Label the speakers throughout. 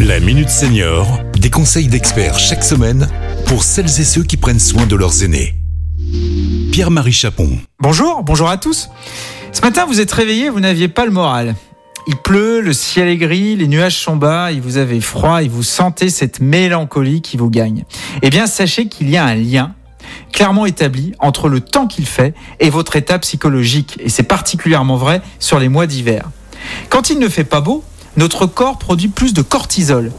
Speaker 1: La Minute Senior, des conseils d'experts chaque semaine pour celles et ceux qui prennent soin de leurs aînés. Pierre-Marie Chapon.
Speaker 2: Bonjour, bonjour à tous. Ce matin, vous êtes réveillés, vous n'aviez pas le moral. Il pleut, le ciel est gris, les nuages sont bas, et vous avez froid et vous sentez cette mélancolie qui vous gagne. Eh bien, sachez qu'il y a un lien clairement établi entre le temps qu'il fait et votre état psychologique. Et c'est particulièrement vrai sur les mois d'hiver. Quand il ne fait pas beau, notre corps produit plus de cortisol,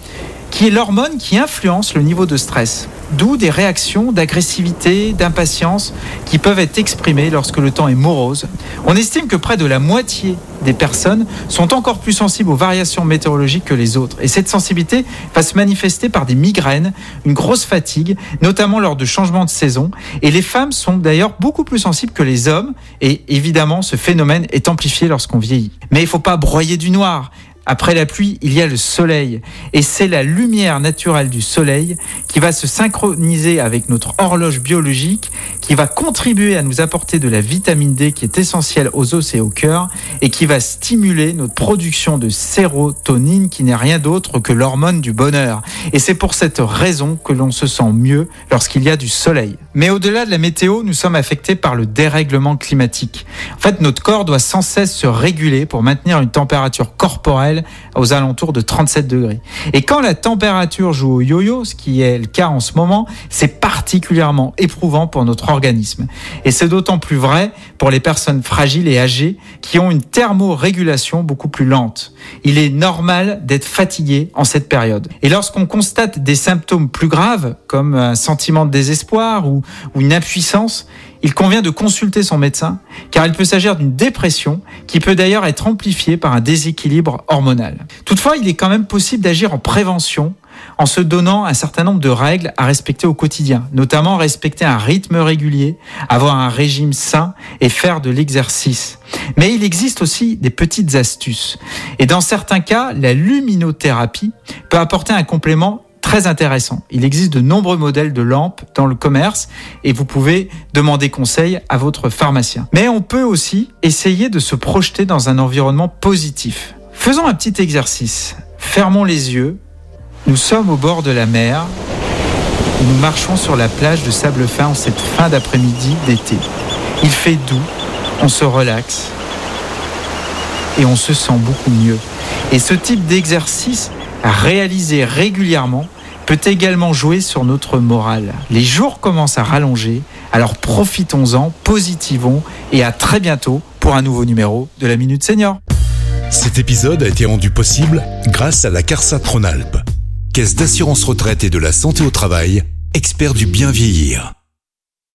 Speaker 2: qui est l'hormone qui influence le niveau de stress. D'où des réactions d'agressivité, d'impatience qui peuvent être exprimées lorsque le temps est morose. On estime que près de la moitié des personnes sont encore plus sensibles aux variations météorologiques que les autres. Et cette sensibilité va se manifester par des migraines, une grosse fatigue, notamment lors de changements de saison. Et les femmes sont d'ailleurs beaucoup plus sensibles que les hommes. Et évidemment, ce phénomène est amplifié lorsqu'on vieillit. Mais il ne faut pas broyer du noir. Après la pluie, il y a le soleil. Et c'est la lumière naturelle du soleil qui va se synchroniser avec notre horloge biologique, qui va contribuer à nous apporter de la vitamine D qui est essentielle aux os et au cœur, et qui va stimuler notre production de sérotonine, qui n'est rien d'autre que l'hormone du bonheur. Et c'est pour cette raison que l'on se sent mieux lorsqu'il y a du soleil. Mais au-delà de la météo, nous sommes affectés par le dérèglement climatique. En fait, notre corps doit sans cesse se réguler pour maintenir une température corporelle aux alentours de 37 degrés. Et quand la température joue au yo-yo, ce qui est le cas en ce moment, c'est particulièrement éprouvant pour notre organisme. Et c'est d'autant plus vrai pour les personnes fragiles et âgées qui ont une thermorégulation beaucoup plus lente. Il est normal d'être fatigué en cette période. Et lorsqu'on constate des symptômes plus graves, comme un sentiment de désespoir ou, ou une impuissance, il convient de consulter son médecin, car il peut s'agir d'une dépression qui peut d'ailleurs être amplifiée par un déséquilibre hormonal. Toutefois, il est quand même possible d'agir en prévention en se donnant un certain nombre de règles à respecter au quotidien, notamment respecter un rythme régulier, avoir un régime sain et faire de l'exercice. Mais il existe aussi des petites astuces. Et dans certains cas, la luminothérapie peut apporter un complément très intéressant. Il existe de nombreux modèles de lampes dans le commerce et vous pouvez demander conseil à votre pharmacien. Mais on peut aussi essayer de se projeter dans un environnement positif. Faisons un petit exercice. Fermons les yeux. Nous sommes au bord de la mer. Nous marchons sur la plage de sable fin en cette fin d'après-midi d'été. Il fait doux, on se relaxe et on se sent beaucoup mieux. Et ce type d'exercice réalisé régulièrement peut également jouer sur notre morale. Les jours commencent à rallonger, alors profitons-en, positivons et à très bientôt pour un nouveau numéro de la Minute Senior.
Speaker 1: Cet épisode a été rendu possible grâce à la CARSA Tronalp, Caisse d'assurance retraite et de la santé au travail, expert du bien vieillir.